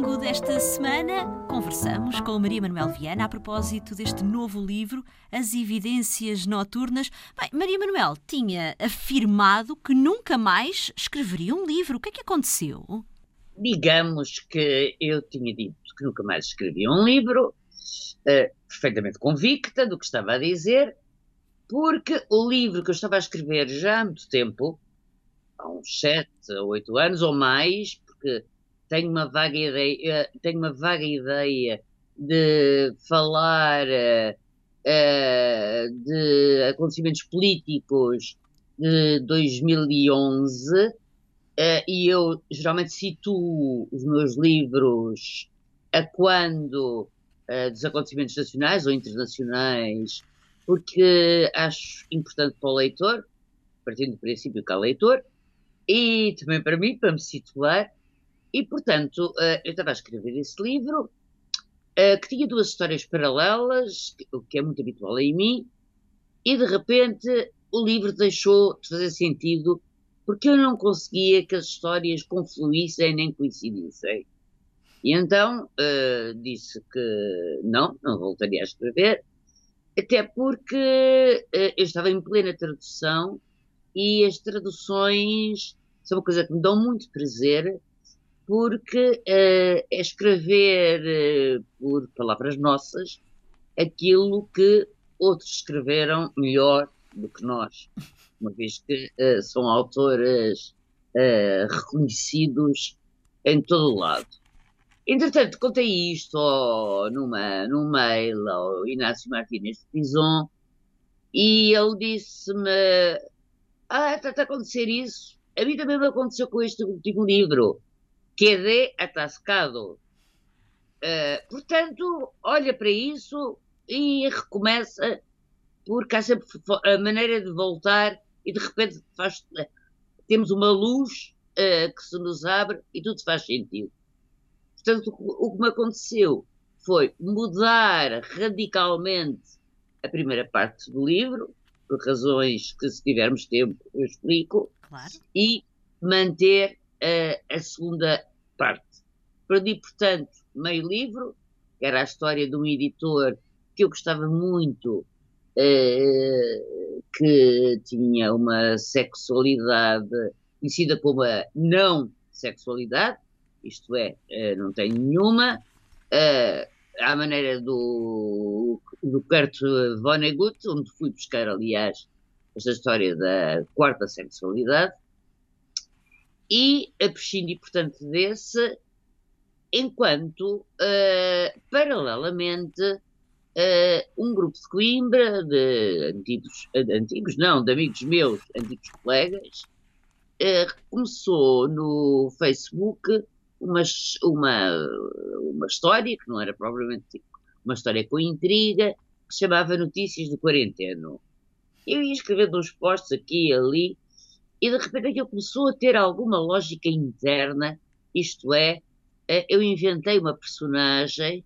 Longo desta semana, conversamos com Maria Manuel Viana a propósito deste novo livro, As Evidências Noturnas. Bem, Maria Manuel tinha afirmado que nunca mais escreveria um livro. O que é que aconteceu? Digamos que eu tinha dito que nunca mais escrevia um livro, uh, perfeitamente convicta do que estava a dizer, porque o livro que eu estava a escrever já há muito tempo, há uns sete ou oito anos ou mais, porque tenho uma vaga ideia, tenho uma vaga ideia de falar uh, de acontecimentos políticos de 2011 uh, e eu geralmente situo os meus livros a quando uh, dos acontecimentos nacionais ou internacionais, porque acho importante para o leitor, partindo do princípio que há leitor, e também para mim, para me situar, e, portanto, uh, eu estava a escrever esse livro, uh, que tinha duas histórias paralelas, o que é muito habitual em mim, e de repente o livro deixou de fazer sentido porque eu não conseguia que as histórias confluíssem nem coincidissem. E então uh, disse que não, não voltaria a escrever, até porque eu estava em plena tradução e as traduções são uma coisa que me dão muito prazer porque uh, é escrever uh, por palavras nossas aquilo que outros escreveram melhor do que nós, uma vez que uh, são autores reconhecidos em todo o lado. Entretanto, contei isto oh, numa, num mail ao Inácio Martínez de Pison e ele disse-me: Ah, está a acontecer isso. A mim também me aconteceu com este último livro quedé atascado. Uh, portanto, olha para isso e recomeça, porque há sempre a maneira de voltar e de repente faz, temos uma luz uh, que se nos abre e tudo faz sentido. Portanto, o que me aconteceu foi mudar radicalmente a primeira parte do livro, por razões que, se tivermos tempo, eu explico, claro. e manter uh, a segunda parte. Perdi, portanto, meio livro, que era a história de um editor que eu gostava muito, uh, que tinha uma sexualidade conhecida como a não sexualidade, isto é, uh, não tem nenhuma, uh, à maneira do, do Kurt Vonnegut, onde fui buscar, aliás, esta história da quarta sexualidade, e prescindi, portanto, desse, enquanto, uh, paralelamente, uh, um grupo de Coimbra, de antigos, de antigos, não, de amigos meus, antigos colegas, uh, começou no Facebook uma, uma, uma história, que não era propriamente uma história com intriga, que se chamava Notícias do Quarenteno. Eu ia escrevendo uns posts aqui e ali, e de repente aquilo começou a ter alguma lógica interna, isto é, eh, eu inventei uma personagem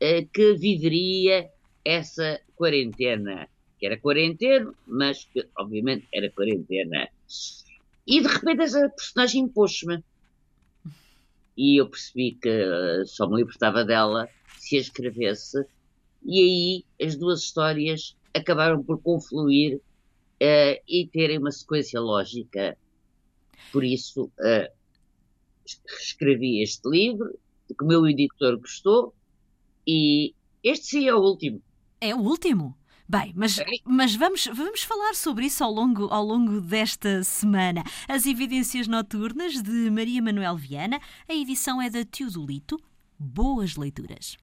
eh, que viveria essa quarentena, que era quarentena, mas que obviamente era quarentena. E de repente essa personagem impôs-me. E eu percebi que eh, só me libertava dela se a escrevesse, e aí as duas histórias acabaram por confluir uh, e terem uma sequência lógica. Por isso, uh, escrevi este livro, que o meu editor gostou, e este sim é o último. É o último? Bem, mas, mas vamos, vamos falar sobre isso ao longo, ao longo desta semana. As Evidências Noturnas de Maria Manuel Viana. A edição é da Teodolito. Boas leituras.